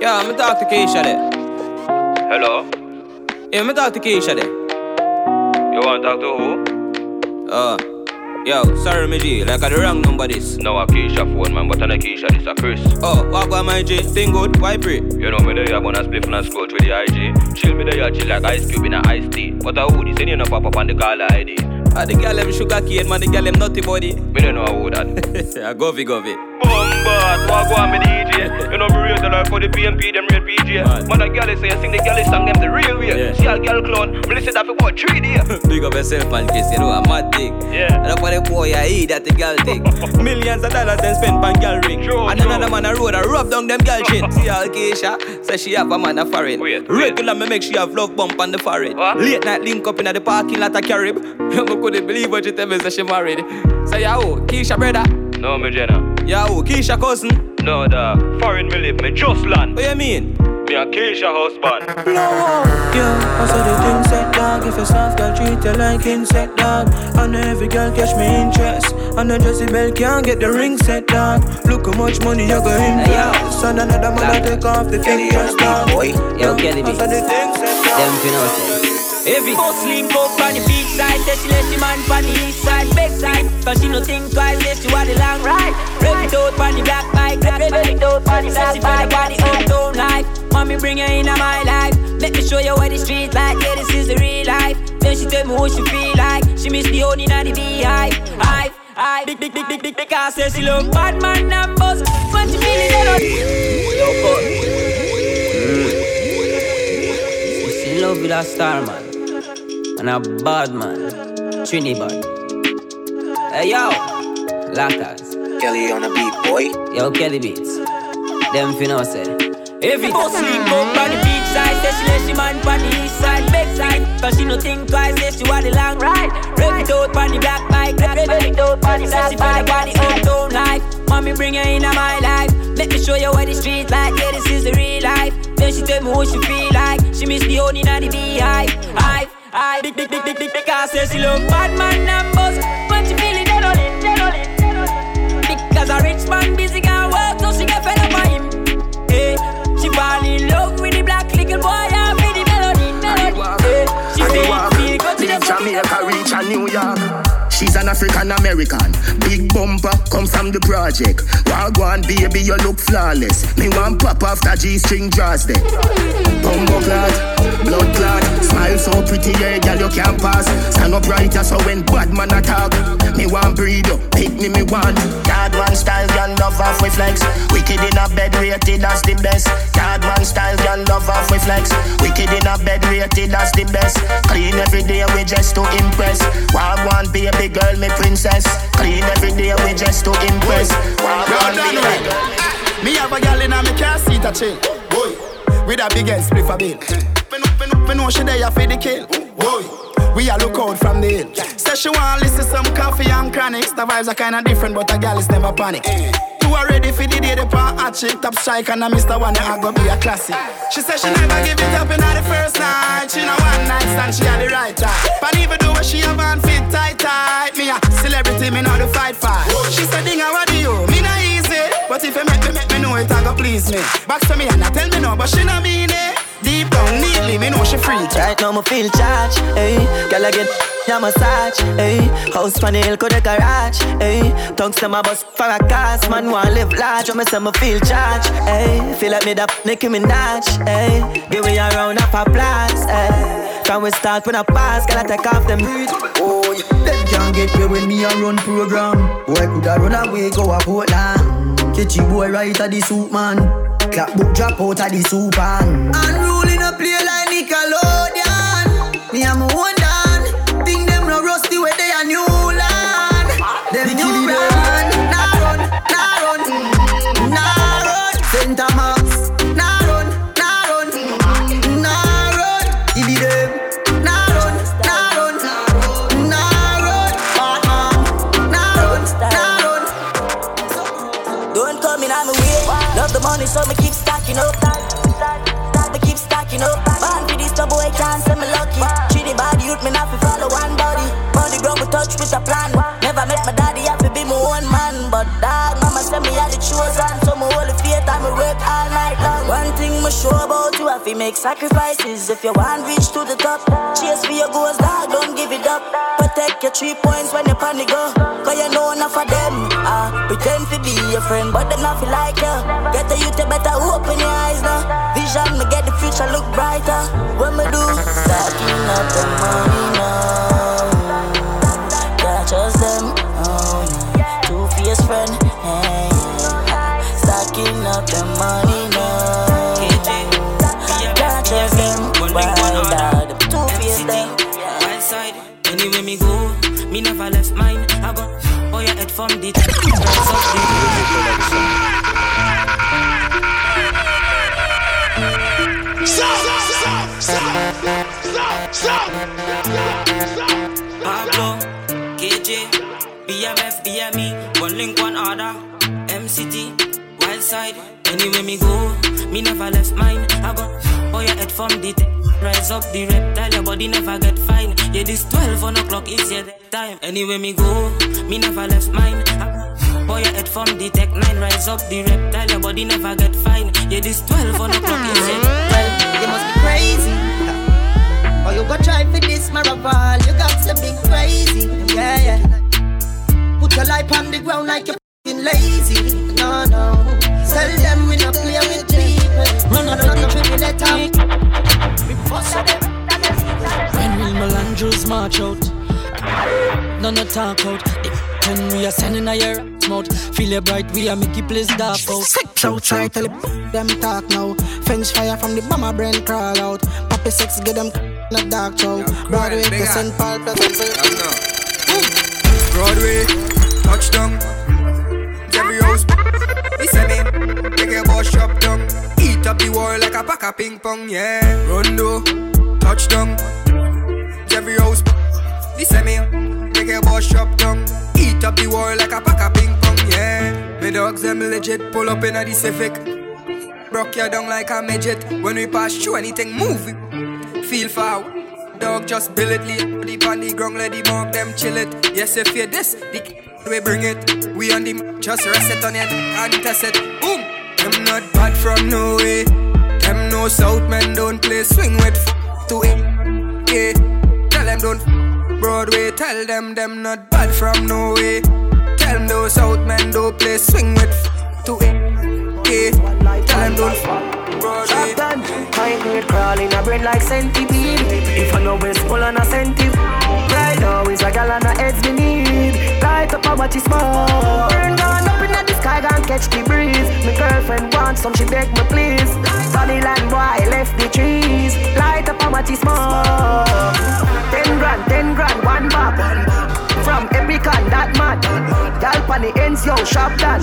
Yeah, I'm talk to Keisha there. Hello? Yeah, I'm talk to Keisha there. You want to talk to who? Uh, yo, sorry, me G, like I the wrong number this. No, a Keisha phone, man, but I'm a Keisha, this a Chris. Oh, what about my G? Thing good? Why pray? You know me there, I'm gonna split and scroll with the IG. Chill me there, you chill like ice cube in a iced tea. But I would, this ain't no pop up on the caller ID. Ah, the girl them sugar cane, man, the girl them nutty body. Me don't know who that. I govy govy. Bombard, walk on me DJ. You know me raise the life for the PMP, them real PJ. Man. A girl say sing the girl song them the real way. Yeah. See a girl clown, me listen that for about three days. Big up yourself, man, kiss, you know, a mad thing. Yeah. And up for the boy, I eat that the girl thing. Millions of dollars then spent on girl ring. True, and true. another man a road, I rub down them girl chin. See how Keisha say she have a man a foreign. Wait, wait. Regular me make she have love bump on the forehead. What? Late night link up in the parking lot of Carib. You couldn't believe what you tell me, say she married. Say, yo, Keisha brother. No, me Jenna. Yo, Keisha cousin. No, the foreign me live, me just land. What you mean? Me a Keisha husband. Yeah, uh, I saw the thing set dog. If a soft girl treat you like insect dog. And every girl catch me interest. And a Jessie Bell can't get the ring set dog. Look how much money you go invest. And another man I take off the fingers dog. boy. Yo, Kelly I saw the thing set dog. Them finna say. Heavy. First link up on the beach side, say she let she man on the east side, back side. Cause she no think twice, say she want the long ride. Rev it out on the black bike, rev it out on the black bike. Say she feel the uptown life, mommy bring her in my life. Let me show you what the street like, yeah this is the real life. Then she tell me what she feel like, she miss the honey and the beehive. Hive, hive, big, big, big, big, big, big, I say she love bad man and boss. When she feel it, Yo, boy. Mm. She's in love with a star man. And a bad man. Trinidad. Hey, yo. Latas. Kelly on the beat, boy. Yo, Kelly Beats. Them finna say. If Every bus link up on the beach side Say she let she man on the east side, back side Cause she no think twice, say she want the long ride Rev it out on the black bike Rev it out on the black bike Say she feel the uptown life Mommy bring her in my life Let me show you what the street like Yeah, this is the real life Then she tell me what she feel like She miss the only and the beehive Hive, hive Big, big, big, big, big, big Cause say she love bad man and boss When she feel it, dead on it, dead on it, dead on it Because a rich man busy can work So she get fed up by him Hey, she fall in love with the black little boy and with the melody, melody. Hey, she feel feel go to the Jamaica reach a New York. She's an African American. Big bumper come from the project. Wagwan baby, you look flawless. Me want pop after G string draws there. Bumbo clot, blood. Smile so pretty, yeah, girl you can't pass. Stand up right so when bad man attack. Me want breed up, pick me me want. Card one style, girl love off with flex. Wicked in a bed rated as the best. Card one style, girl love off with flex. Wicked in a bed rated as the best. Clean every day we just to impress. Wagwan baby girl, me princess. Clean every day we just to impress. Wagwan baby girl. Me have a gal in a me car seat a chill. Boy, with a big ass spliff a bill. Me know, me me she there for the kill. Boy, we a look out from the hill. Say she want listen some coffee and chronics. The vibes are kinda different, but a gal is never panic. Eh. Are ready for the day the pan hot chick top strike and I Mr. One I go be a classic. She said she never give it up in the first night. She know one night stand she had the right time. But even though she have on fit tight tight, me a celebrity me know the fight fight. She said, Dinga what do you? Me not easy, but if you make me make me know it, I go please me. Back to me and I tell me no, but she not mean it. Deep down neatly, me know she free. Right now me feel charged, hey Girl I get a massage, hey House pan the hill, could the garage, eh? hey Tongues to my bus for a cast Man want live large, when me say me feel charged, hey eh? Feel like me da Nicki Minaj, hey Give me a round of applause, hey From we start when I pass, girl I take off them breed Oh, yeah. them can't get me when me a run program. Boy coulda run away go a Portland. Catch you boy right at the soup man. Clap book drop out at the soup man. Unruling a play like Nickelodeon. Me a my one stacking up. Me keep stacking up. Man, for this boy can't say me lucky. Treat the body youth, me not fi follow one body. On the ground, we touch with a plan. Never met my daddy, have to be my own man. But dog, mama say me had the chosen. One thing me sure about you, if you make sacrifices if you want reach to the top. Chase for your goals, dog, don't give it up. Protect your three points when you panic go. Cause you know enough of them. Ah, pretend to be your friend, but they not feel like you. Get the youth, you better open your eyes now. Vision, me get the future look brighter. What me do? Stacking up the money now. Can't trust them. Oh, no. Two fierce friend. The money now. Can't trust them. Why that? Two fierce them. Right side, anywhere me go, me never left mine. I got oh your head from the rise up the Pablo, KJ, BMF, BME, one link, one order. Anywhere me go, me never left mine. I got oh your head from the rise up the reptile. Your body never get fine. Yeah, this 12 on o'clock is your time. Anywhere me go, me never left mine. Got oh your head from the tech nine. Rise up the reptile. Your body never get fine. Yeah, this 12 on o'clock is your Well, you must be crazy. Or you go try for this marathon. You got to be crazy. Yeah, yeah. Put your life on the ground like f***ing lazy. No, no. Tell them we not play with people. Run out of the country, we let them. We bust them. When will Melandros march out? None no talk out. When we are sending a your mouth, feel it bright, we are making place dark out. Sex outside, tell the them talk now. Fence fire from the bomber brain crawl out. Pappy sex, get them in a dark show. Broadway to St. Paul, Broadway, touchdown. House, listen me. Take a bus shop down. Eat up the world like a pack of ping pong, yeah. Rondo, touchdown. Every house, listen me. Take a bus shop down. Eat up the world like a pack of ping pong, yeah. Me dogs them legit pull up in a the Civic. Broke you down like a midget. When we pass through anything, move it. Feel far. Dog just bill it, lay deep on the ground, let the mug them chill it. Yes, if you this, the we bring it. We on the just rest it on it and test it. Boom. Them not bad from no way. Them no South men don't play swing with f- to it. Yeah. Tell them don't f- Broadway. Tell them them not bad from no way. Tell them those South men don't play swing with f- to it. Tell them don't f- Broadway. High grade crawling a brain like centipede. If I know what's full on a centipede. Right now is a gal on a heads need. Light up a watch it small. Burn down up in the sky, gon' catch the breeze. My girlfriend wants some, she beg me please. Babylon boy left the trees. Light up a watch it small. Ten grand, ten grand, one bob. From every Epicon, that man. Gal pan the ends, yo, shop done.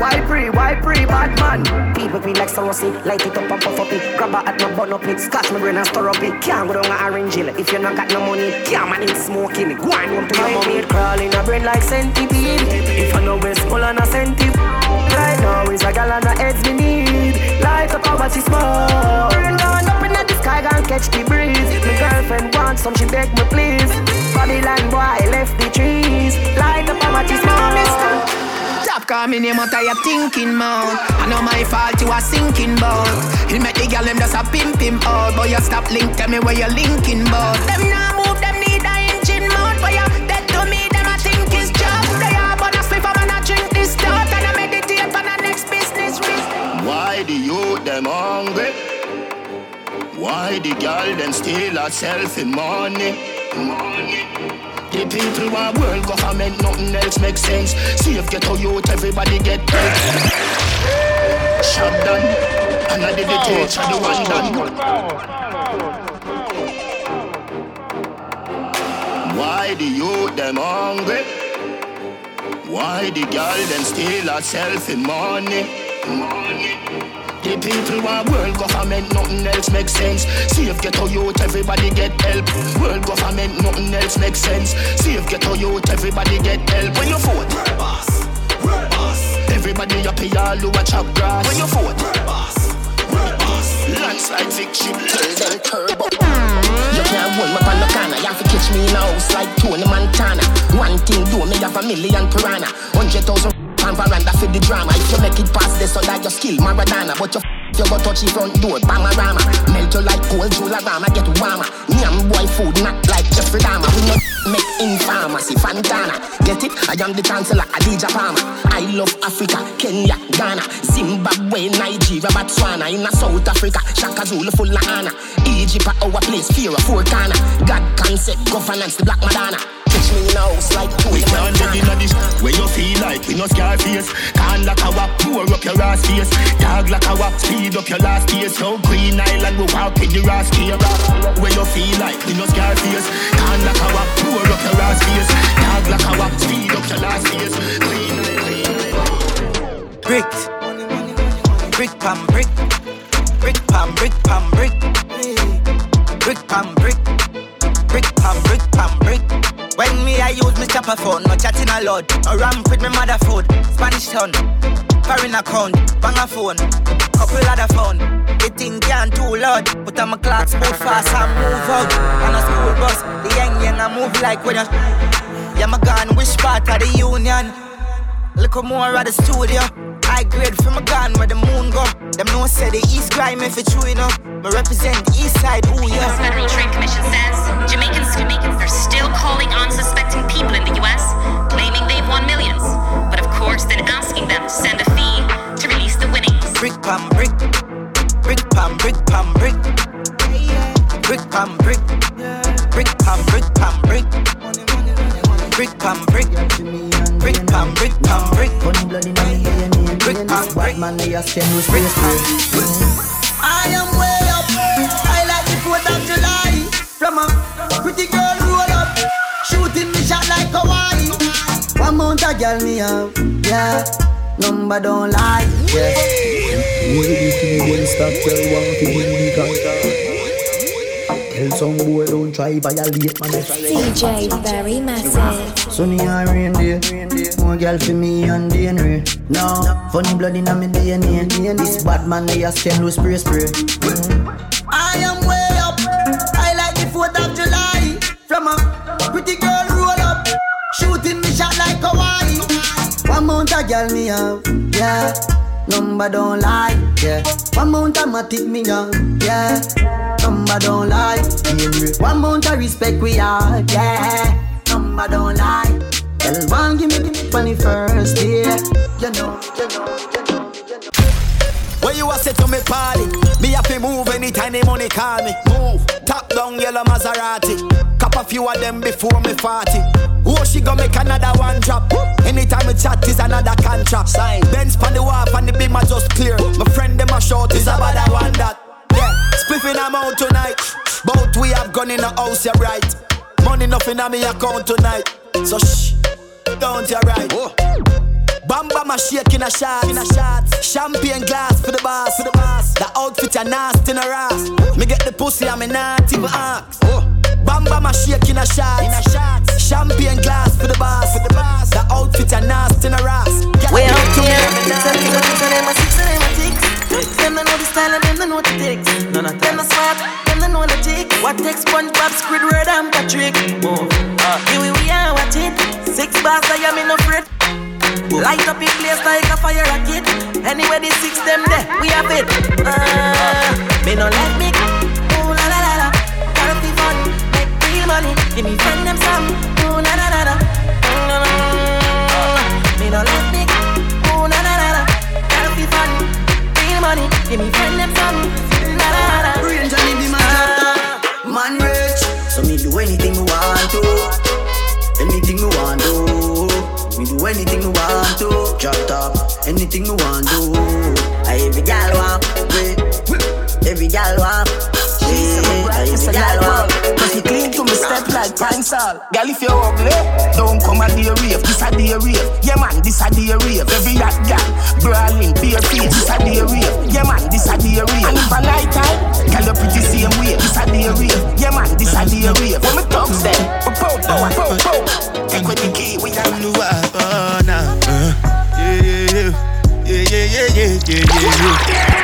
Why pre, why pre, bad man. People feel like Sarossi, light it up and puff up it. Grab a at my bun up it, scotch my brain and stir up it. Can't go down a orange hill if you not got no money. Can't man in smoking, go on home to your mommy. Crawling a brain like centipede. If I know where's full on a centipede. Right now is a gal on the heads me need. Light up it small. Burn down up in sky, gon' catch the breeze. My girlfriend wants some, she beg me please. Babylon boy left the trees. Light up a watch it small. Stop call me name out of your thinking mouth. I know my fault you are sinking boat. He make the girl them just a pimp him out, but you stop link tell me where you are linking bout. Them now Why the girl them steal herself in money? Money. The people want world government, nothing else makes sense. See if get a youth, everybody get paid. Shop done, and I did the teacher, the one done. Why the youth them hungry? Why the girl them steal herself in money? Money. The people want world government, nothing else makes sense. See if get a youth, everybody get help. World government, nothing else makes sense. See if get a youth, everybody get help. When you vote, world boss, world boss. Everybody happy, all who a chop grass. When you vote, world boss, world boss. Landslide victory, them turbo. You can't hold me on the corner. You have to catch me in a house like Tony Montana. One thing do me have a million piranha. Hundred thousand on veranda for the drama. If you make it past this, that your skill Maradona. But you You go touch the front door, panorama. Melt you like cold Jularama, get warmer. Nyam boy food, not like Jeffrey Dahmer. We not make in pharmacy, Fantana. Get it? I am the chancellor, Adidja Palmer. I love Africa, Kenya, Ghana, Zimbabwe, Nigeria, Botswana. In South Africa, Shaka Zulu full of honor. Egypt, our place, fear of corner. God concept, governance, the Black Madonna. Catch me in a house like two We can't get in this where you feel like we no scar face. Can't like our pour up your ass face. Dog like our speed up your last days. So Green Island we walk with the ass here. Where you feel like we no scar face. Can't like our pour up your ass face. Dog like our speed up your last days. Green Island. Brick, brick pam brick, brick pam brick pam brick, brick use me chopper phone, no chatting a lot. A ramp with my mother food, Spanish town, foreign account, bang a phone, couple other phone. The thing can too loud, but I'm a move fast and move out. On a school bus, the young young I move like when you. Yeah, my gun, which part of the union? Look more at the studio. I grade from a gun where the moon go. Them no say the East grime if it's true enough. Me represent the East Side, ooh The yeah. Federal Trade Commission says Jamaicans, Jamaicans are still calling on suspecting people in the US, claiming they've won millions. But of course, then asking them to send a fee to release the winnings. Brick pam brick, brick pam brick pam brick, brick pam brick, brick pam brick pam brick, brick pam brick, brick pam brick pam brick, brick pam brick. Man, they are spend with space, I am way up. I like the 4th of July. From a pretty girl roll up, shooting me shot like Hawaii. One mount a girl me have, yeah. Number don't lie, yeah. Then stop tell one to be the Tell some boy don't try violate man. CJ very massive. Sunny and rain day, more girl for me and DNA. No, funny blood in my DNA. This bad man they a skin loose spray spray. I am way up. I like the 4th of July. From a pretty girl roll up, shooting me shot like Hawaii. One mount a girl me have, yeah. Number don't lie, yeah. One mount a matic me young, yeah. Number don't lie. One mount a respect we are, yeah. Number don't lie. Tell one give me the funny first, yeah. You know, you know, you know. Where you a say to me party? Me have to move anytime the money call me. Move. Top down yellow Maserati. Cop a few of them before me 40. Oh, she gonna make another one drop. Anytime we chat is another contract. Sign. Benz pan the wharf and the beam are just clear. My friend them a short is about that one that. Yeah, spliffing I'm out tonight. Both we have gone in the house, you're right. Money nothing on me account tonight. So shh, don't you right. Bam bam a shake in a shot, in a shot. Champagne glass for the boss, for the boss. The outfit a nasty in a ass. Me get the pussy and me not even ask. Bam bam a shake in a shot, in a shot. Champagne glass for the boss, for the boss. The outfit a nasty in a ass. We out here. Tell me Them they know the style and them they know the ticks. None of them a smart, them they know the tick. What takes SpongeBob, Squidward and Patrick? Oh, uh, here we we are watch it. Six bars I am in no fret. Light up in place like a fire rocket. Anyway, the six them there, we have it. Uh, me no let me. Ooh la la la la. Gotta be fun, make real money. Give me friend them some. Ooh la la la la. Mm, Me no let me. Money. Give me friend them some. La la la la. Range and in the man Man rich, so me do anything me want to. Anything me want to. Me do anything me want to. Drop top, anything me want to. I every gal want. Every gal want. Yeah, every gal want. Cause step like pine salt. Girl, if you're ugly, don't come at the rave. This a the rave. Yeah, man, this a the rave. Every hot girl, brawling, bare face. This a the rave. Yeah, man, this a the rave. And if a night time, girl, you're pretty same way. This a the rave. Yeah, man, this a the rave. When we talk, then, we pow, pow, pow, pow. Take with the key, we are new up, oh, now. Uh, yeah, yeah, yeah, yeah, yeah, yeah, yeah, yeah.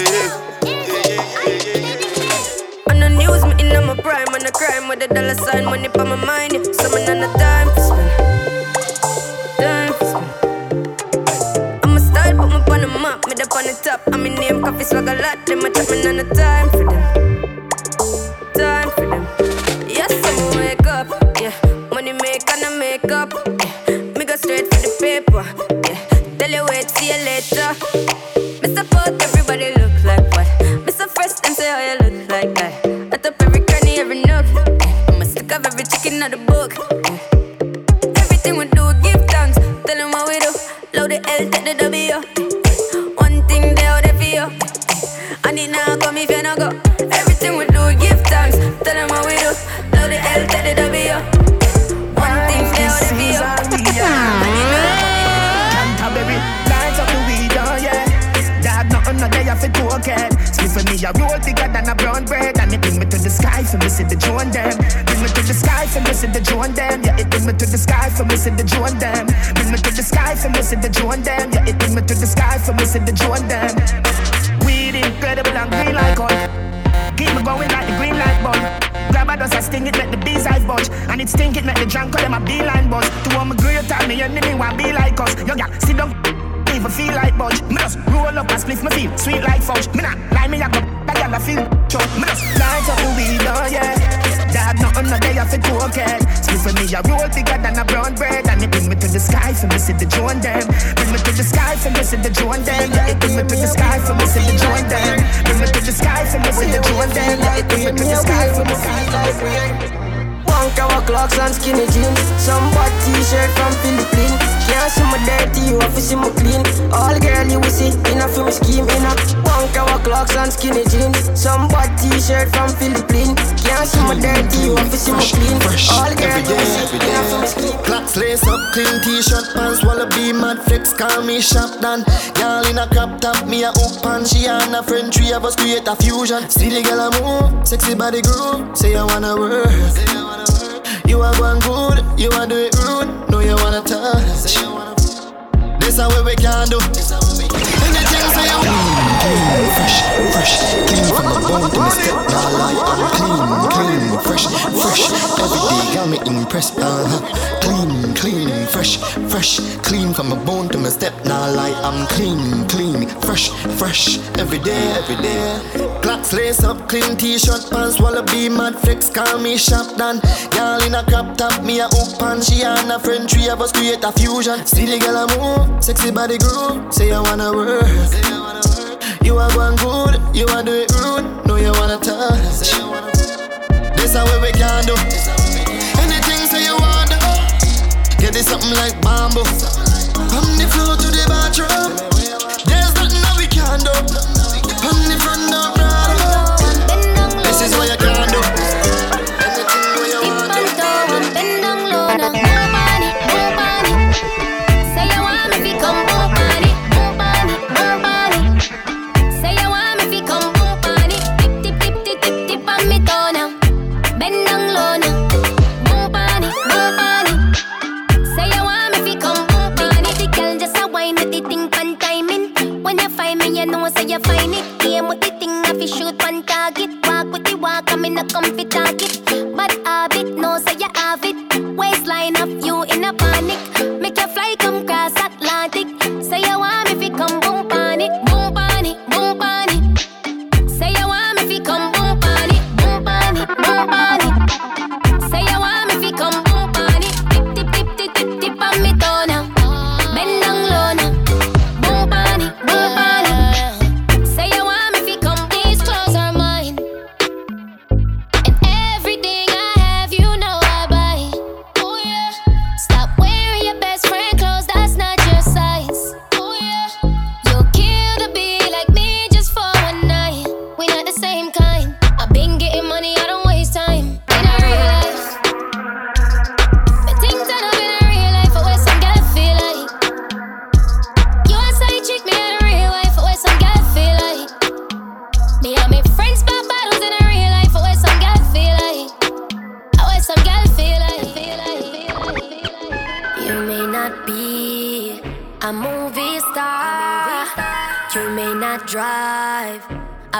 on the crime with a dollar sign, money for my mind. Yeah. So me the time for spend. Time for spend. I'm a style, put me on the map, me up on the top. I'm in name, coffee swag a lot. Them a chat me the time for them. A roll bigger than a brown bread. And it bring me to the sky for see the drone them. Bring me to the sky for see the drone them. Yeah, it bring me to the sky for see the drone them. Bring me to the sky for see the drone them. Yeah, it bring me to the sky for see the drone them. Weed incredible and green like oil. Keep me going like the green light bulb. Grab a dust, I sting it, make the bees eye budge. And it stink it, make the drunk call them a beeline buzz. To all my great time, me enemy want be like us. Yo, gal, sit down, even feel like budge. Me just roll up and split my feel sweet like fudge. Me nah lie, me a gal I feel chug. Me just light up the weed, oh yeah. Dad, nothing no day off it cocaine. Split for me, a roll bigger than a brown bread. And it bring me to the sky for me, see the drone them. Bring me to the sky for me, see the drone them. Yeah, it bring me to the sky for me, see the drone them. Bring me to the sky for me, see the drone them. Yeah, it bring me to the sky for me, see the drone them. Punk our clocks and skinny jeans. Some bad t-shirt from Philippines. Can't see my dirty, you have to see my clean. All girl you will see in a film scheme a punk our clocks and skinny jeans. Some bad t-shirt from Philippines. Can't see my dirty, you have to see my clean. All girl you will see in a film scheme. Clocks lace up, clean t-shirt, pants, wallaby, mad flex, call me shop done. Girl in a crop top, me a hook pan, she and a friend, three of us create a fusion. See the girl a move, sexy body groove, say I wanna work. You are going good, you are do it rude, no you wanna touch. This is what we can do. Clean, fresh, fresh, clean from my bone to my step. Now like I'm clean, clean, fresh, fresh. Every day got me impressed. Uh-huh. Clean, clean, fresh, fresh, clean from my bone to my step. Now like I'm clean, clean, fresh, fresh. Every day, every day. Clocks lace up, clean t-shirt, pants, wallaby, mad flex, call me shop done. Girl in a crop top, me a hook pan, she and a friend, three of us create a fusion. See the girl a move, sexy body groove, say I wanna work. You are going good, you are do it rude, no you wanna touch. This a way we can do. Anything say you want do. Get this something like bamboo. From the floor to the bathroom, there's nothing that we can do. From the front door,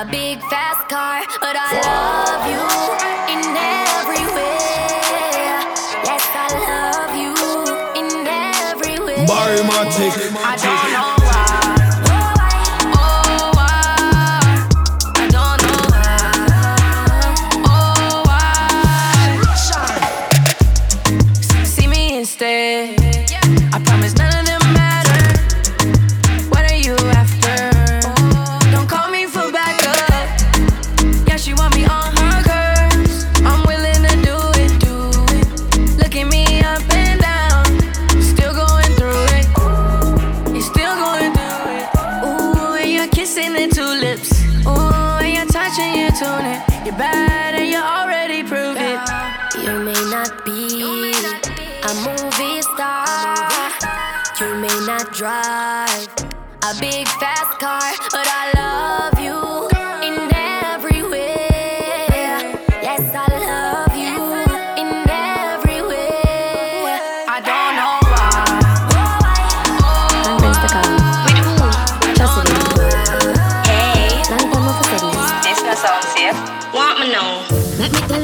a big fast car, but I love you in every way. Yes, I love you in every way. Barry Mattic.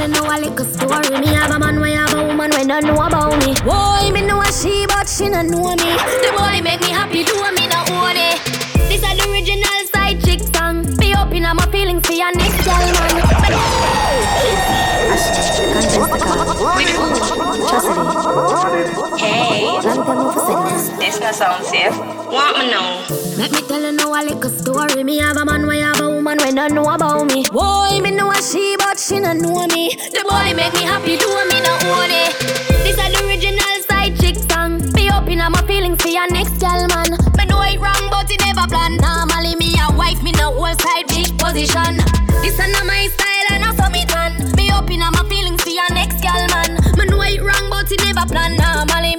You now a little story. Me have a man, we have a woman, we don't know about me. Boy, me know a she, but she don't know me. The boy make me happy, do me no sound safe. Want me know? Let me tell you now a little story. Me have a man, we have a woman, we don't know about me. Boy, me know a she, but she don't know me. The boy make me happy, do me not own it. This is the original side chick song. Be open on my feelings for your next girl, man. Me know it wrong, but it never plan. Normally me a wife, me no whole side bitch position. This is not my style, and I saw me done. Be open on my feelings for your next girl, man. Me know it wrong, but it never plan. Normally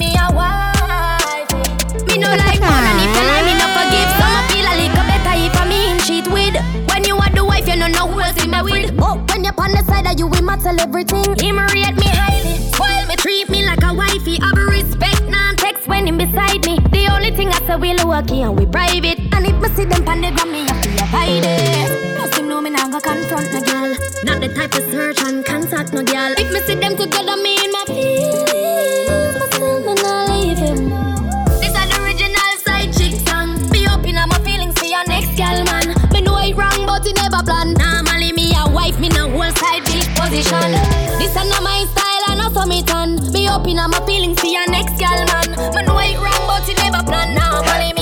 who else in my with. Oh, when you're on the side of you, we matter everything. Him rate me highly, spoil me, treat me like a wifey. Have respect, non text when him beside me. The only thing I say we low key and we private. And if me see them pan the me have to avoid it. Plus him know me not go confront no girl. Not the type of search and contact no girl. If me see them together, me in my position. This is not my style, and I saw me turn. Be open my feelings for your next girl, man. Me know it wrong, but it never plan. Normally me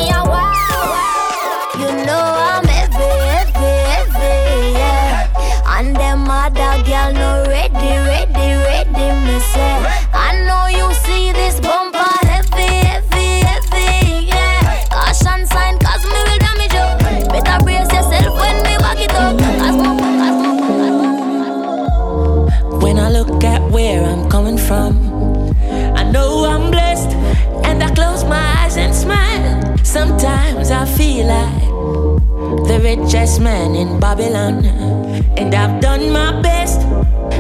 and I've done my best,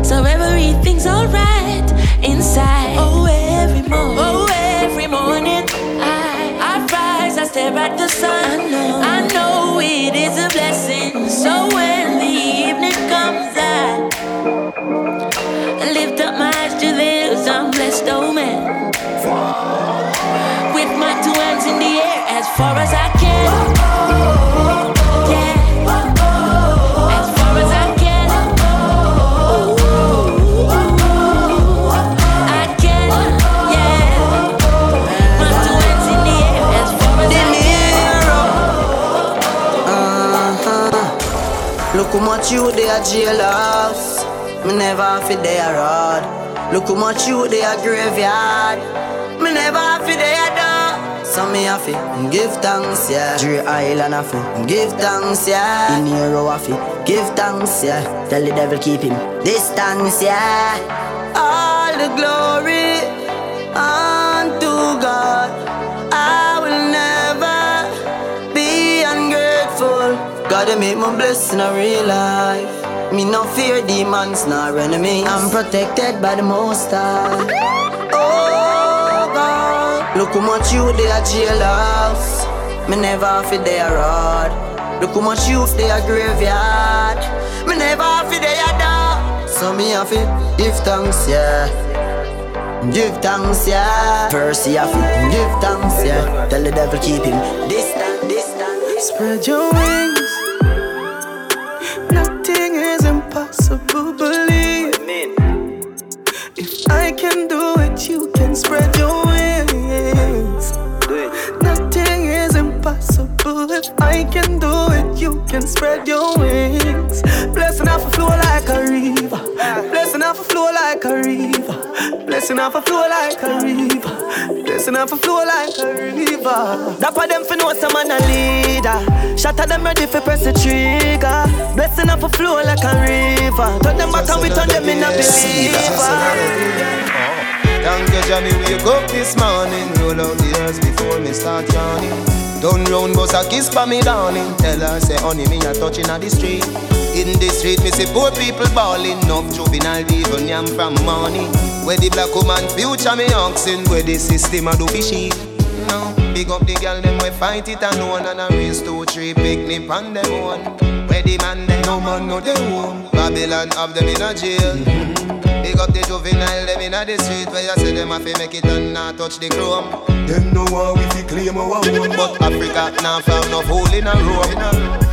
so everything's alright inside. Oh, every morning, oh, every morning, I, I rise, I stare at the sun. I know, I know it is a blessing. So when the evening comes, I lift up my eyes to the hills, I'm blessed, oh man. With my two hands in the air, as far as I can. Much you they are jailhouse. Me never have it there road. Look how much you they are graveyard. Me never have it there door. So me have it give thanks, yeah. Dre Island have it give thanks, yeah. In Hero have it give thanks, yeah. Tell the devil keep him distance, yeah. All the glory unto ungrateful. Gotta make my blessing a real life. Me no fear demons nor enemies. I'm protected by the Most High. Oh God, look how much you they are jailhouse. Me never have it there road. Look how much youth they a graveyard. Me never to they a da. So me have to give thanks, yeah. Give thanks, yeah. You have to give thanks, yeah. Tell the devil keep him distant, distant. Spread your wings. Believe. If I can do it, you can spread your wings. Nothing is impossible. If I can do it, you can spread your wings. Blessing off a flow like a river. Blessing off a flow like a river. Blessing off a flow like a river. Blessing off a flow like a river. For them for know some man a leader. At them ready for press the trigger. Blessing off a flow like a river. Turn them back and we turn them in a believer. Thank oh, you, Johnny. Wake up this morning. Roll out the earth before me start yawning. Done round, bust a kiss for me, darling. Tell her, say, honey, me a touching at the street. In the street, me see poor people balling. Enough juvenile even yam from money. Where the black woman future me oxen. Where the system a do fishy. No, big up the girl them we fight it alone and a race two three picnic on them one. Where the man them no man no they home. Babylon have them in a jail. Mm-hmm. Big up the juvenile them in a the street where you say them have to make it and not touch the chrome. Them know how we fi claim our own, but Africa now found no hole in a room.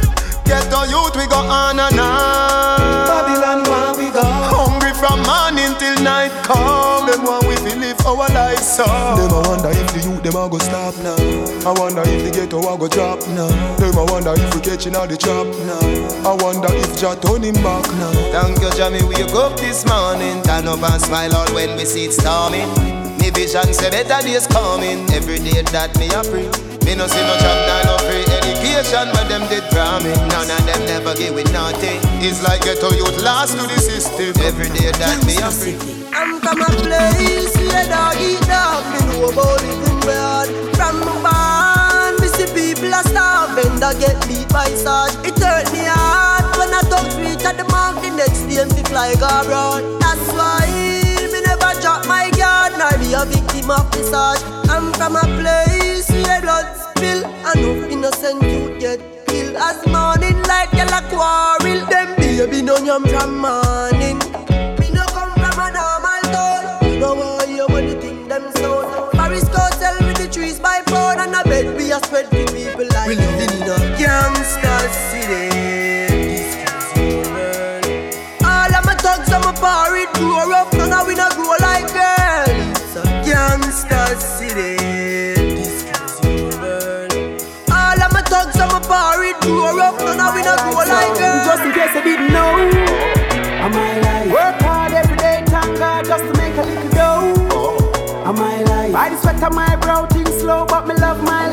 Get the youth we go on and on. Babylon where we go. Hungry from morning till night come. Them want we fi live our lives so. Them a wonder if the youth them a go stop now. I wonder if the ghetto a go drop now. Them a wonder if we catching all the trap now. I wonder if Jah turn him back now. Thank you, Jah, me wake up this morning. Turn up and smile all when we see it storming. Me vision say better days coming. Every day that me a pray. Me no see no job, nah, no free education, but them did promise. None of them never give with nothing. It's like ghetto youth lost to the system. Every day that me a free. I'm from a place where dog eat dog. Me know about it in bad. From my barn, me see people a starving. That get beat by sword. It hurt me hard when I talk reach at the mark. The next day me fly go abroad. That's why me my guard nor be a victim of sword. I'm from a place where blood spill and no innocent youth get killed. As morning light, girl a quarrel. Them baby no yam from morning. Me no come from a normal town. No why you when you think them sound. Paris go sell with the trees by pound and a bed we a spread for people like we living in a gangster city. This crazy world. All of my thugs and my party grow up, none of we no grow like a city. This crazy world. All of my thugs and my party grow up, none of we no grow like girls. Just in case you didn't know, am I like work hard every day, thank God, just to make a little dough. Am I like I the sweat on my brow, things slow, but me love my life.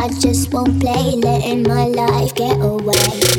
I just won't play, letting my life get away.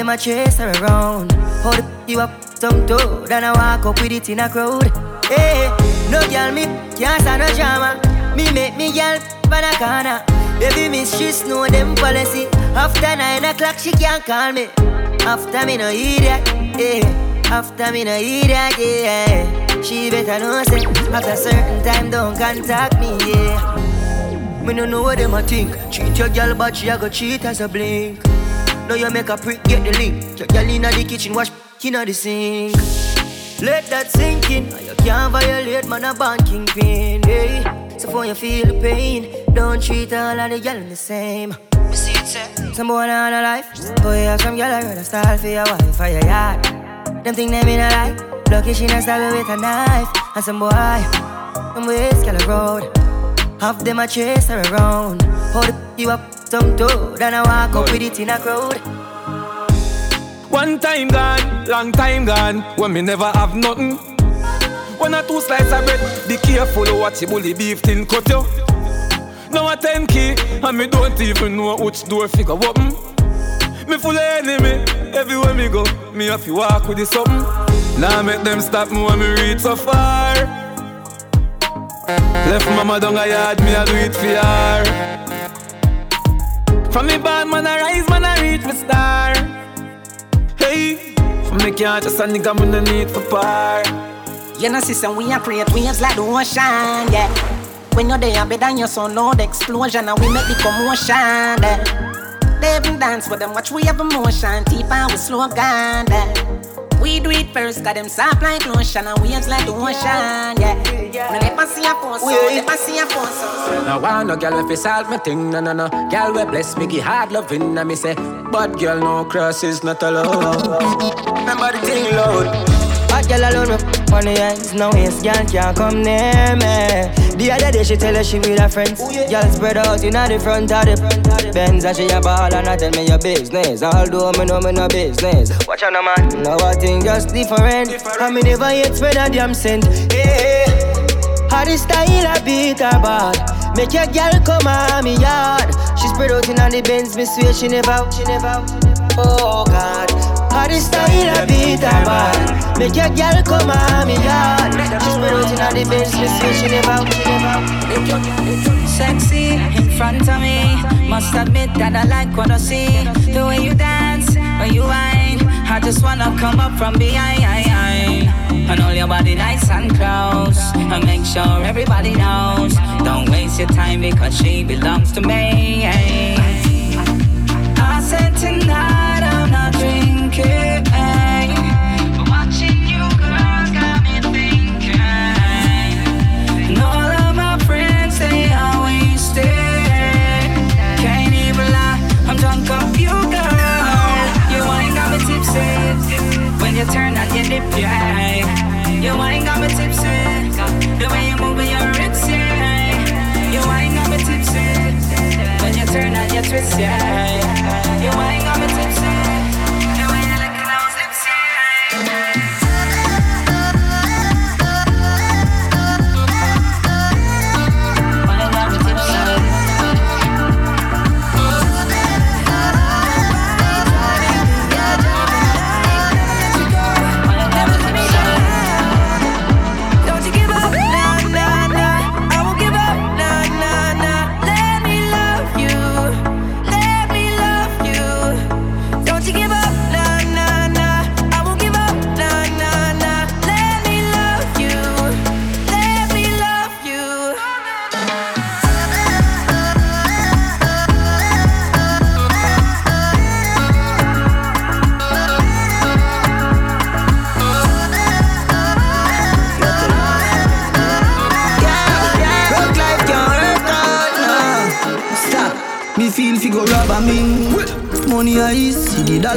Them a chase her around. Hold the you up some toe. Then I walk up with it in a crowd. Hey, no girl me can't stand no drama. Me make me girl pan a corner. Baby miss she know them policy. After nine o'clock she can't call me. After me no idiot, yeah. After me no idiot, yeah. She better know say after certain time don't contact me, yeah. Me no know what them a think. Treat your girl but she a go cheat as a blink. Now you make a prick get the link. Your girl inna the kitchen wash inna the sink. Let that sink in. You can't violate man a band kingpin. Hey. So for you feel the pain, don't treat all of the girl the same. You see it, sir? Some boy on a life. Boy, have some girl I a style for your wife for your yard. Them think they mean a lie. Lucky she not stab you with a knife. And some boy, them ways girl a road. Half them a chase her around. Hold you up some toe. Then I walk up with it in a crowd. One time gone, long time gone, when me never have nothing. When I two slices of bread, be careful what you bully beef tin cut you. Now a 10 key, and me don't even know which door figure open. Me full of enemy, everywhere me go, me have to walk with the something. Now make them stop me when me reach so far. Left mama down a yard, me a do it for her. From me bad man I rise, man I reach my star. Hey, from me can't just a nigga me no need for par. You know, sister, we are create waves like the ocean, yeah. When you're there, better than your son, loud explosion, and we make the commotion, yeah. They even dance with them, watch we have emotion, deep and we slow down, yeah. We do it first, got them soft like lotion and waves like the ocean, yeah. When they pass your phone, so they pass your phone, so. No want no girl if solve me thing, no no no. Girl we bless me, give hard loving, and me say, but girl no cross is not allowed. Remember the thing loud. Hot girl alone with funny eyes, no waist, girl can't come near me. The other day she tell her she with her friends. Oh, girl spread out in the front of the Benz and she a ball and I tell me your business. Although me know me no business. Watch out, no man. Now I think just different. I me never yet spread a damn cent. Yeah. How the style I beat her bad. Make your girl come on me yard. She spread out in the Benz, me swear she never, she never. Oh God. How the style a beat a bad Make your girl come on me yard She spread out inna the say she never, she never Sexy in front of me. Must admit that I like what I see. The way you dance, when you whine I just wanna come up from behind. And hold your body nice and close And make sure everybody knows. Don't waste your time because she belongs to me. I said tonight dip your eye. Your wine got me tipsy. The way you move your hips, yeah. Your wine got me tipsy. When you turn and you twist eye Your wine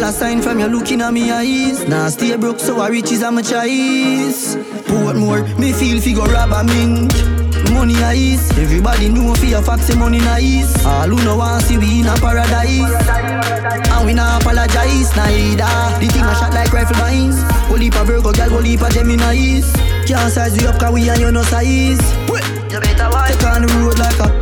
dollar sign from you looking at me eyes. Now stay broke, so I riches I'm a choice. Put more, me feel figure rob a mint. Money eyes, everybody know for your facts, say money nice. All who know want see we in a paradise. And we not apologize, neither. The thing a shot like rifle mines. Holy pa Virgo, girl, holy pa Gemini's. Can't size you up, cause we and you no size. You better watch. Take on the road like a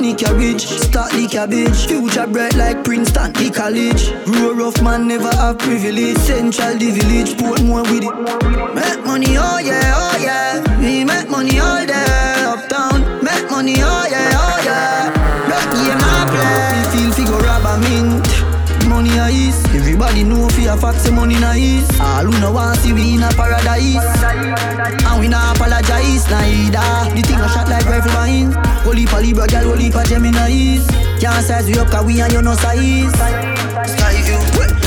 Hackney cabbage, start the cabbage. Future bright like Princeton, the college. Grow rough man never have privilege. Central the village, put more with it. Make money, oh yeah, oh yeah. We make money all day Money ice, everybody know for your facts, say money nice. All who know want see we in a paradise, and we not apologize neither. The thing a shot like rifle mines. Holy pa Libra, girl, holy pa Gemini's. Can't size we up, cause we and you no size. You,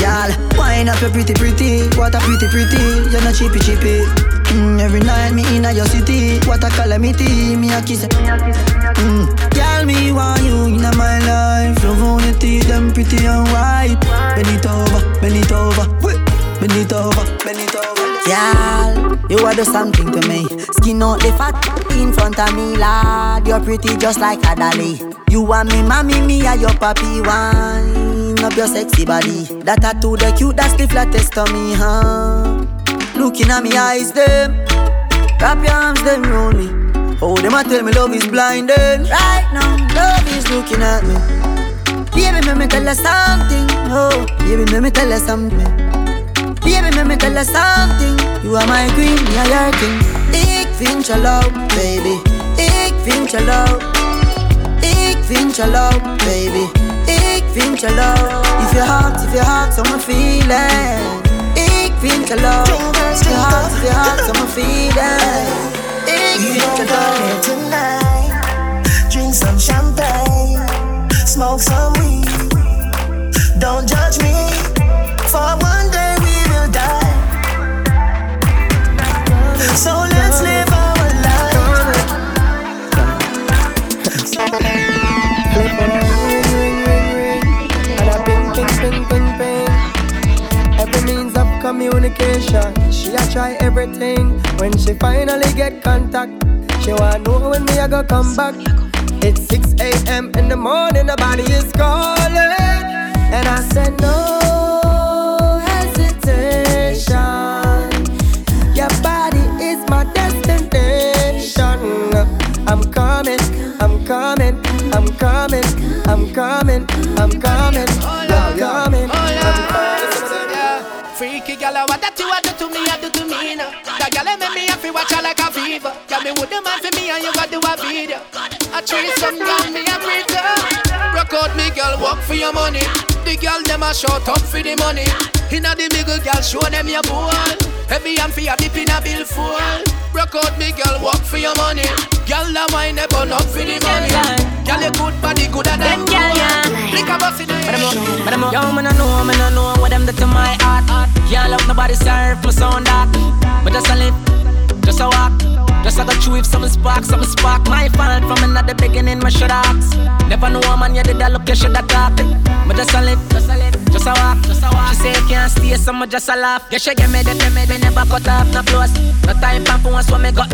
girl. Wine up your pretty, pretty. What a pretty, pretty. You're not chippy, chippy. Mm, every night me in your city. What a calamity. Me a kiss. Mm, girl, me want you in my life. Love on your teeth, them pretty and white. Bend it over, bend it over. Bend it over, bend it over. Girl, you are do something to me. Skin out the fat in front of me, lad. You're pretty just like a dolly. You want me, mommy, me, are your papi. Wine up your sexy body. That tattoo, the cute, that's the flattest to me, huh? Looking at me eyes, them. Wrap your arms, them round me. Oh, them a tell me love is blinding. Right now, love is looking at me. Baby, let me tell you something. Oh, baby, let me tell you something. Baby, let me tell you something. You are my queen, you are your king. Ik vind je leuk, baby. Ik vind je leuk. Ik vind je leuk, baby. Ik vind je leuk. If your heart, if your heart, someone feeling feel your love. The heart, the heart, I'ma feed it. You don't go here tonight. Drink some champagne, smoke some weed. Don't judge me, for one day we will die. So communication. She a try everything. When she finally get contact, she wanna know when me I go come back. It's 6 a.m. in the morning, the body is calling, and I said no hesitation. Your body is my destination. I'm coming, I'm coming, I'm coming, I'm coming, I'm coming, I'm coming, I'm coming. Fever. Gal me with the man for me and you got a video. A tree some gal me a. Rock out me gal, work for your money. The gal them a shut up for the money. Inna the middle gal, show them your ball. Heavy and for your dip in a bill full. Rock out me gal, work for your money. Gal la wine never up for the money. Gal you good body gooder than gold. Lick a bus in the Yo, man, I know, man, I know what them do to my heart. Yeah, love nobody serve my sound that. But just a live, just a walk. Just a go chew if some spark, some spark. My fault from another beginning, my should ask. Never know a man, you did that look, you should have talked. But just a live, just a live, just a walk, just a walk. She say can't stay, so me just a laugh. Yeah, she give me the me, me never cut off, no close. No time for once, what me got.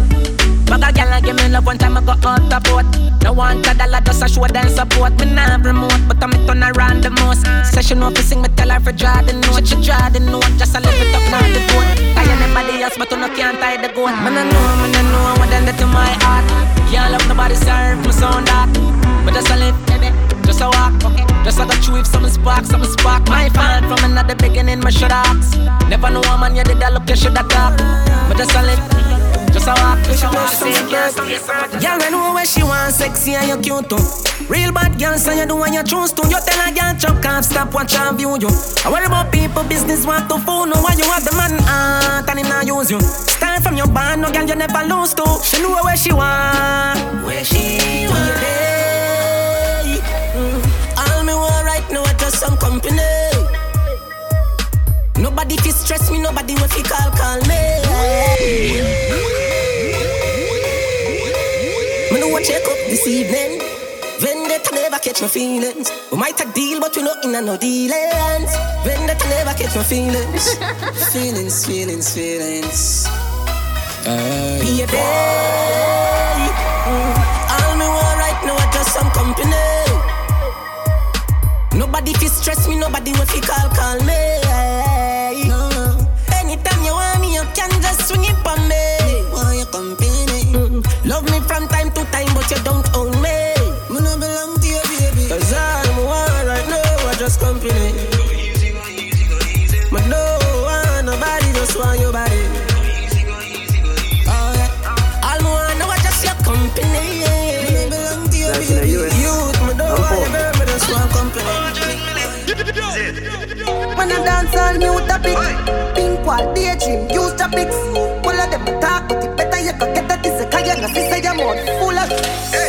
Bag a gal and give me love one time I go out the boat. No one a dollar just a show them support. Me nah remote, but I'm turn around the most. Session fi sing me tell her for draw the note. She draw the note, just a lift it up now the boat. Tie anybody else, but you no can't tie the goat. Man I know, man I know what them do to my heart. Can't love nobody serve me sound that. But just a live. Just a walk. Just a go chew if some spark, some spark. My fault from another beginning, my ask. Never know a man you did that look, you should have talk. But just a live. Just a walk, just a walk, say yourself. Girl, we know where she want sexy and you cute too. Real bad girl, so you do what you choose to. You tell a girl chop can't stop watch and view you. I worry about people business want to fool no why you have the man heart and him not use you. Start from your band, no girl you never lose to. She know where she want, where she want. Mm. All me want right now is just some company. Nobody fi stress me, nobody will fi call call me. Check up this evening. Vendetta never catch my feelings. We might a deal, but we not in a no dealings. Vendetta never catch my feelings. feelings, feelings, feelings. Uh, Be a day. Mm. All me want right now is just some company. Nobody fi stress me, nobody will fi call call me. Time to time, but you don't own me. Me no belong to you, baby. Cause I'm one right now, I just company. But no one, nobody just want your body. All me want now, I just your company. Me no belong to you, baby. Youth, me don't want your girl, me just want company. Man, I dance on new topic. Pink wall, daydream, use topics. Your mouth full of.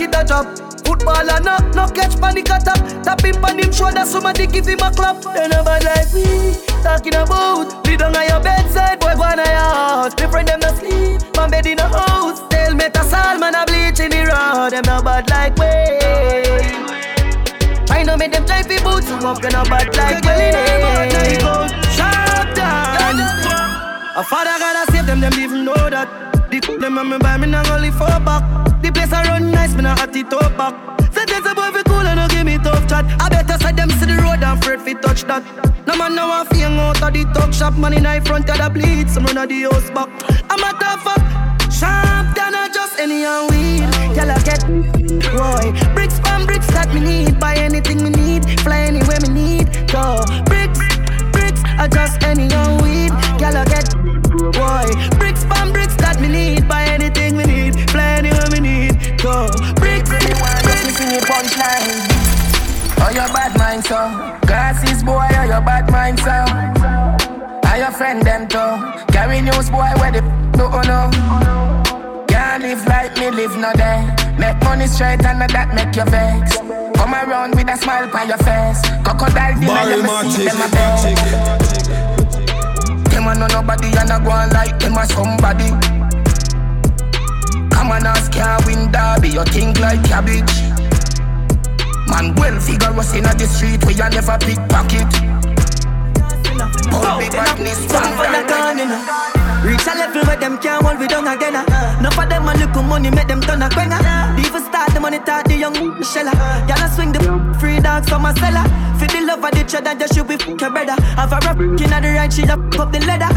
Like a a drop. Football a knock, no catch panic attack. Tap him on him shoulder, somebody give him a clap. They never like we talking about. Down on your bedside, boy go on your house. Me friend them no sleep, man bed in a house. Tell me to man a bleach in the road. Them no bad like we. I know make them try fi boots you up, you no bad like we. Sharp down. A father gotta save them, them even know that. The cook them and me buy me go live for back. The place I run nice, me nah hot it up back. Say there's a boy fi cool and no give me tough chat. I better say them see the road and afraid fi touch that. No man now fi hang out of the talk shop, man in the front of the bleed, some run of the house back. I'm a tough fuck, sharp than a just any and weed. Tell her get boy bricks from bricks that me need. Buy anything me need, fly anywhere me need. Go bricks, bricks, adjust any young weed. Girl, I get boy. Bricks from bricks that me need. Buy anything Go bricks. Let me sing a punchline. Oh, your bad mind, so? Glasses, boy, oh, your bad mind, so? Are your friend, them, too Carry news, boy, where the do oh, no Can't live like me, live no day. Make money straight and that make you vex. Come around with a smile on your face. Crocodile dinner, you see them a beg Them a know nobody and a go on like them a somebody Ask can't win derby You think like cabbage Man well figure was in the street where you never pickpocket. All big badness from the Reach a level where them can't hold we down again. Uh. Enough of them a look money make them turn a quenga. Even start the money talk the young Michelle. Y'all swing the free dogs from a cellar. For the love of the cheddar, just should be fuck your brother. Have a rap in the right, she up up the leather.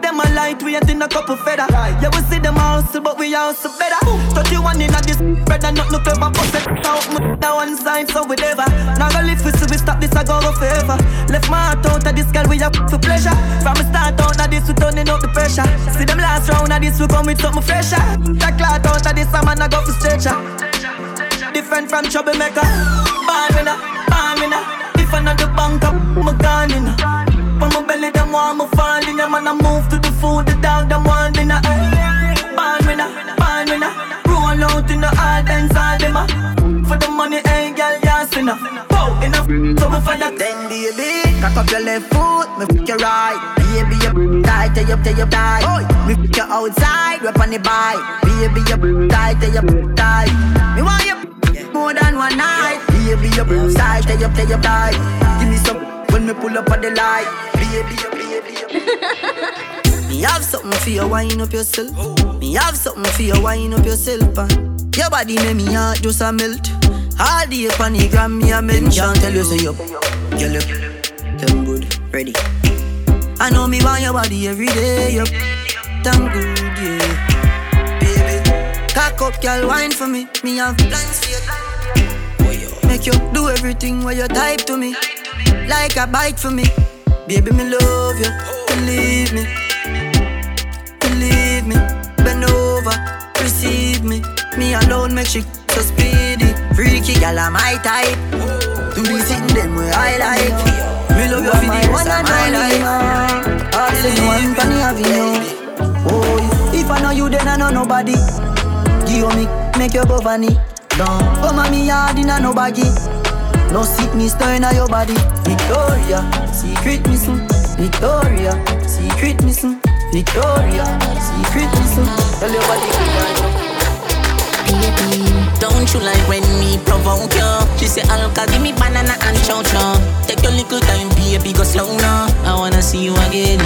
Them a light, we ain't in a couple feather. Yeah, we see them hustle, but we also better. 31 in a this brother, not no clever. Bust it out, now one side, so we never. Now go live, we see we stop this, I go go favor. Left my heart out of this girl, we up for pleasure. From the start out, now this we turning up the pressure. See them last round of this, we come with something fresher. That clout out of this, a man I go for stretcher. Different from troublemaker. Born winner, born winner. If I not the bank up, my gun in But my belly, them want me fall in Man, I move to the food, the dog, them want dinner. Born winner, born winner. Roll out in the all dance, all them For the money, hey, girl, yes, enough. Whoa, enough. So we for that. Then, baby, cock up your left foot, me fuck your right. Baby, you tight, tell you tight. Oh, me fuck you outside, rep on the bike. Baby, you tight, tell you tight. Me want you more than one night. Baby, you tight, tell you, tell you tight. Give me some when me pull up on the light. Baby, you, baby, you. Me have something for you, wind up yourself. Me have something for you, wind up yourself. Uh. Your body make me heart just a melt. All day on the gram, me a mention. Tell you say you, you look, them good, ready. I know me want your body every day, yup. Damn good. Baby, cock up, girl, wine for me. Me have plans for you. Make you do everything where you type to me. Like a bite for me. Baby, me love you. Believe me. Believe me. Bend over. Receive me. Me alone make she so speedy. Freaky, girl, I'm my type. Do the thing them where I like. Me love you for the of my life. All the one me having you. Oh, if I know you, then I know nobody. Me, make your go funny. Come on me hard in a no baggy. No sickness turn on your body. Victoria, secret missing. Victoria, secret missing. Victoria, secret missing. Tell your body don't you like when me provoke you? She say, Alka, give me banana and chow chow Take your little time, baby, go slow now. I wanna see you again.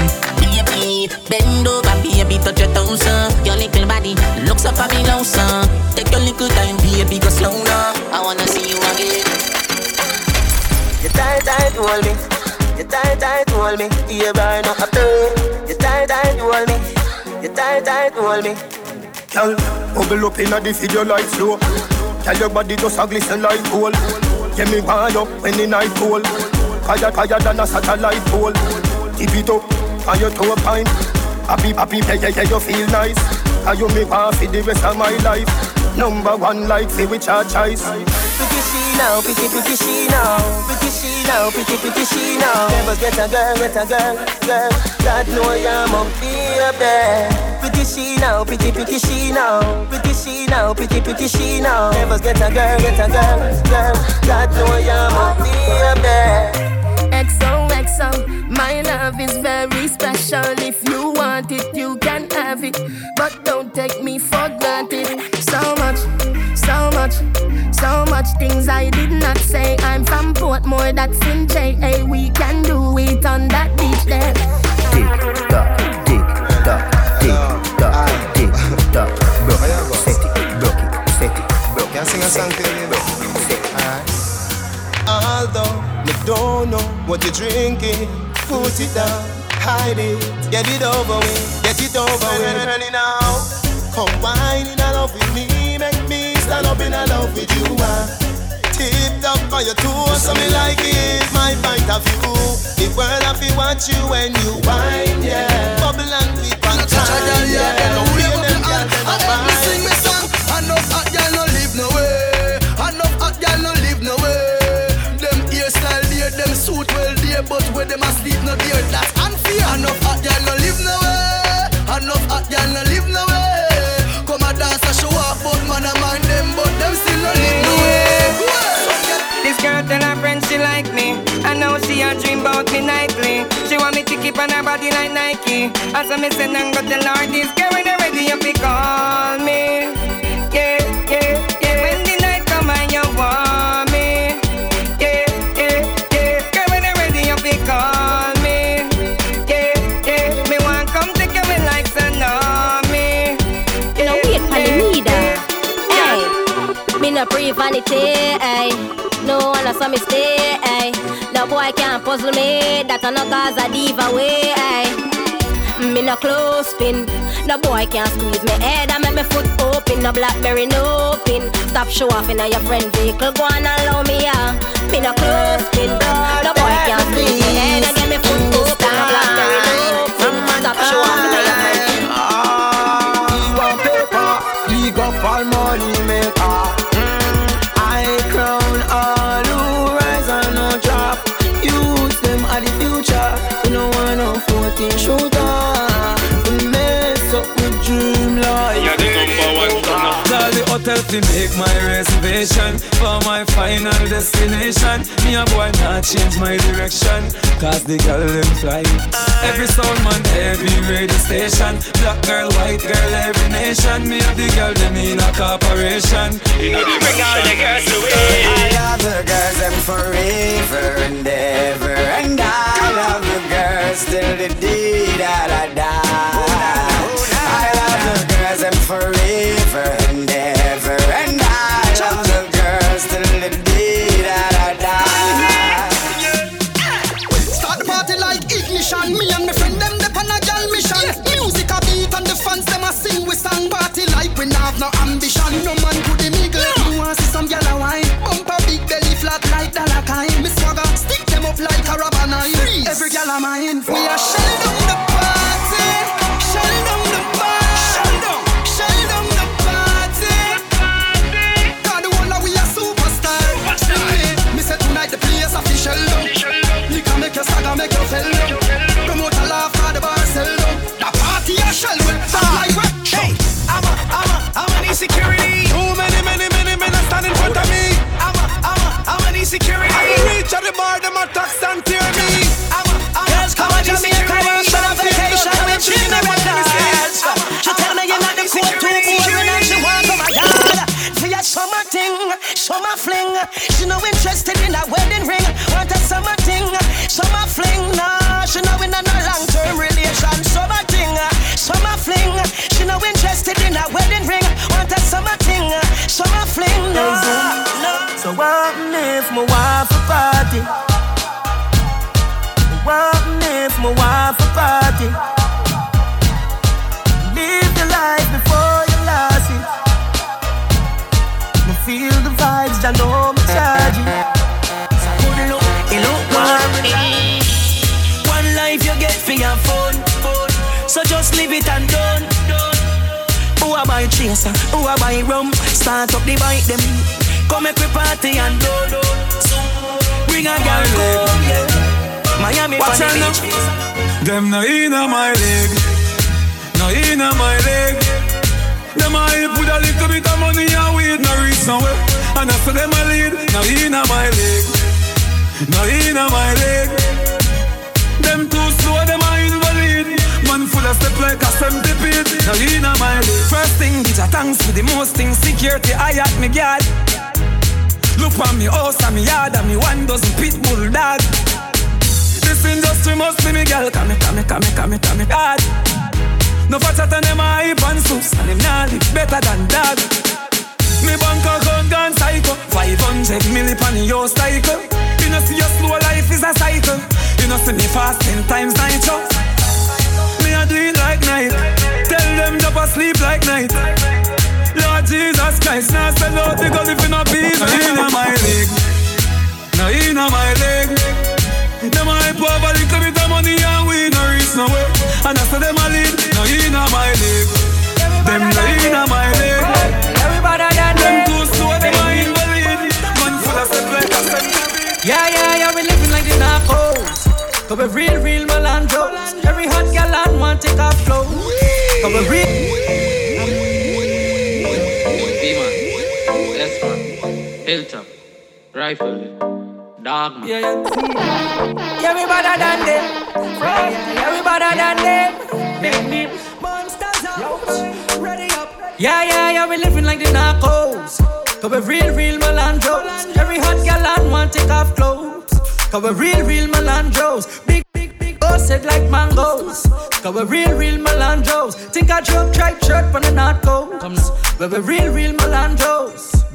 Baby, bend over, baby, touch your toes, uh. Your little body looks up at me now, son. Take your little time, baby, go slow now. I wanna see you again. You tight, tight, hold me. You tight, tight, hold me. You burn up a turn. You tight, tight, hold me. You tight, tight, hold me. Girl, bubble up inna the video like slow. Girl, your body just a glisten like gold. Get me wind up when the night cold. Higher, higher than a satellite pole. Tip it up on your toe pine. Happy, happy, yeah, yeah, yeah, you feel nice. How you me want for the rest of my life. Number one like say which our choice. Pretty she now, pretty pretty she now, pretty she now, pretty pretty she now. Never get a girl, get a girl, girl. God know I'm up up there. Pretty she now, pretty pretty she now, pretty she now, pretty pretty she now. Never get a girl, get a girl, girl. God know I'm up up there. XOXO, my love is very special. If you want it, you can have it, but don't take me for granted. So much, so much, so much things I did not say. I'm from Portmore, that's in JA. We can do it on that beach there. Tick tock, tick tock, tick tock, tick tock. Broke it, set it, broke it, set it, broke it. Can I sing a song to you? What you're drinking, put it down, hide it, get it over with, get it over with. Now, come wine in love with me, make me stand up in love with you. Tip top for your toes, so me like it. My point of view, the world have to watch you when you whine, yeah. Bubble and flip and time, yeah. No way them girl them a Me sing there, but where them asleep no there, that's unfair. Enough hot girl no live no way. Enough hot girl no live no way. Come a dance and show off, but man a mind them, but them still no live no way. This girl tell her friends she like me And now she a dream about me nightly She want me to keep on her body like Nike so me send and go tell her This girl when they ready you fi call me yeah, no pre vanity. Hey, no one saw me stay. Hey, no boy can't puzzle me. That I cause a diva way. Hey. Me no close spin, no boy can't squeeze me head and make me foot open. No blackberry no pin. Stop show off in your friend vehicle, go on and allow me yeah. Me no close spin, no boy can't squeeze me head to make my reservation For my final destination. Me a boy not change my direction Cause the girl them fly. Every sound man, every radio station. Black girl, white girl, every nation. Me have the girl them in a corporation. You know the Bring all the girls to I love the girls them forever and ever. And I love the girls till the day that I die. I love the girls them forever and ever no ambition. No man could the mingle. You want see some a wine? Bumper big belly flat like dollar kind. Me swagger stick them up like a rubber knife. Every gal a mine. We a shell Insecurity. Too many, many, many men are standing in front of me I'm a, I'm a, I'm an insecurity. I reach at the bar, them attack and tear me I'm a, I'm a, I'm to an Jamaica, insecurity. want spend a vacation with me, me records. She tell me you're not the coat too boring and she want to my yard. For your summer thing, summer fling. She no interested in a wedding ring. If my wife a party? What if my wife a party? Live your life before you lost it. Feel the vibes, I know me charge it. So good look. One life you get for your. So just leave it and done. Who a buy chaser? Who a buy rum? Start up the bike them. Come make we party and do do. Bring a girl come, yeah. Miami Watch on the out beach. Them no inna my leg, no inna my leg. Them a help with a little bit of money and weed, no reach nowhere. And after them a lead, no inna my leg, no inna my leg. Them too slow, them a invalid. Man full of step like a centipede, no inna my leg. First thing, bitch, a thanks for the most thing. Security, I at me guard. Look on me house and me yard and me one dozen pit bull dog. This industry must be me girl. Come me, come me, come me, come me, come me God. No fatter than them a hype and soups And them nah better than dog Me bank account gone psycho. 500 milli pan your cycle. You know see your slow life is a cycle. You know see me fast ten times nitro Me a do it like night. Tell them drop asleep like night Lord Jesus Christ. now sell out because if you not peace, no in my league. No in my league. Them hype over little bit of money and we no reach nowhere. And I say them a lead, no in my league. Them no in my league. Everybody done Them too slow, them a invalid. Man full of step like a centipede. Yeah, yeah, yeah, we living like the narcos. Cause we real, real Melandros. Every hot gal on want take off flow. Cause we real. Rifle, Dogman. Yeah, yeah. Everybody done them. Everybody done them. Make me monsters out. Ready up. Yeah, yeah, yeah, we living like the narcos. Cause we real, real Melandros. Every hot gal on want take off clothes. Cause we real, real Melandros. Big, big, big boss head like mangoes. Cause we real, real Melandros. Think I drop tripe shirt from the narcos. But we're real, real Melandros.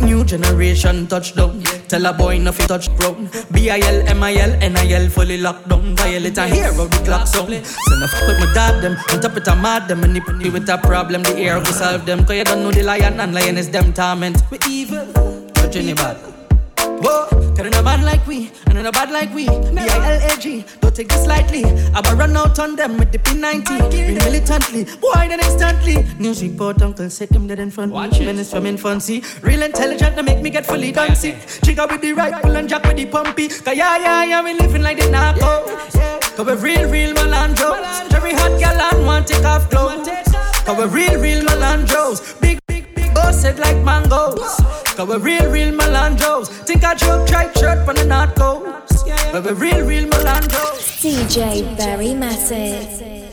New generation touchdown. Tell a boy nothing touch ground. B-I-L, M-I-L, N-I-L fully locked down. Violate a hero, the clock sound. Send a fuck with my dad them. On top it a mad them. And you with a problem, the air will solve them. Cause you don't know the lion and lion is them torment. We evil, touching bad. Whoa, cause in a man like we, and in a bad like we. B-I-L-A-G, don't take this lightly. I will run out on them with the P90. Real militantly, boy, then instantly. News report, uncle said him dead in front. Watch Minutes from infancy. Real intelligent, to make me get fully dancing. Chica with the rifle and jack with the pumpy. Cause yeah, yeah, yeah, we living like the narco. Yeah, cause we real, real Melandros. Every hot gal on want take off clothes. Cause we real, real Melandros. Big, big like mangoes. Cause we real, real Melandros. Think I joke tripe shirt from the North Coast. But we real, real Melandros. DJ Barry Mattic.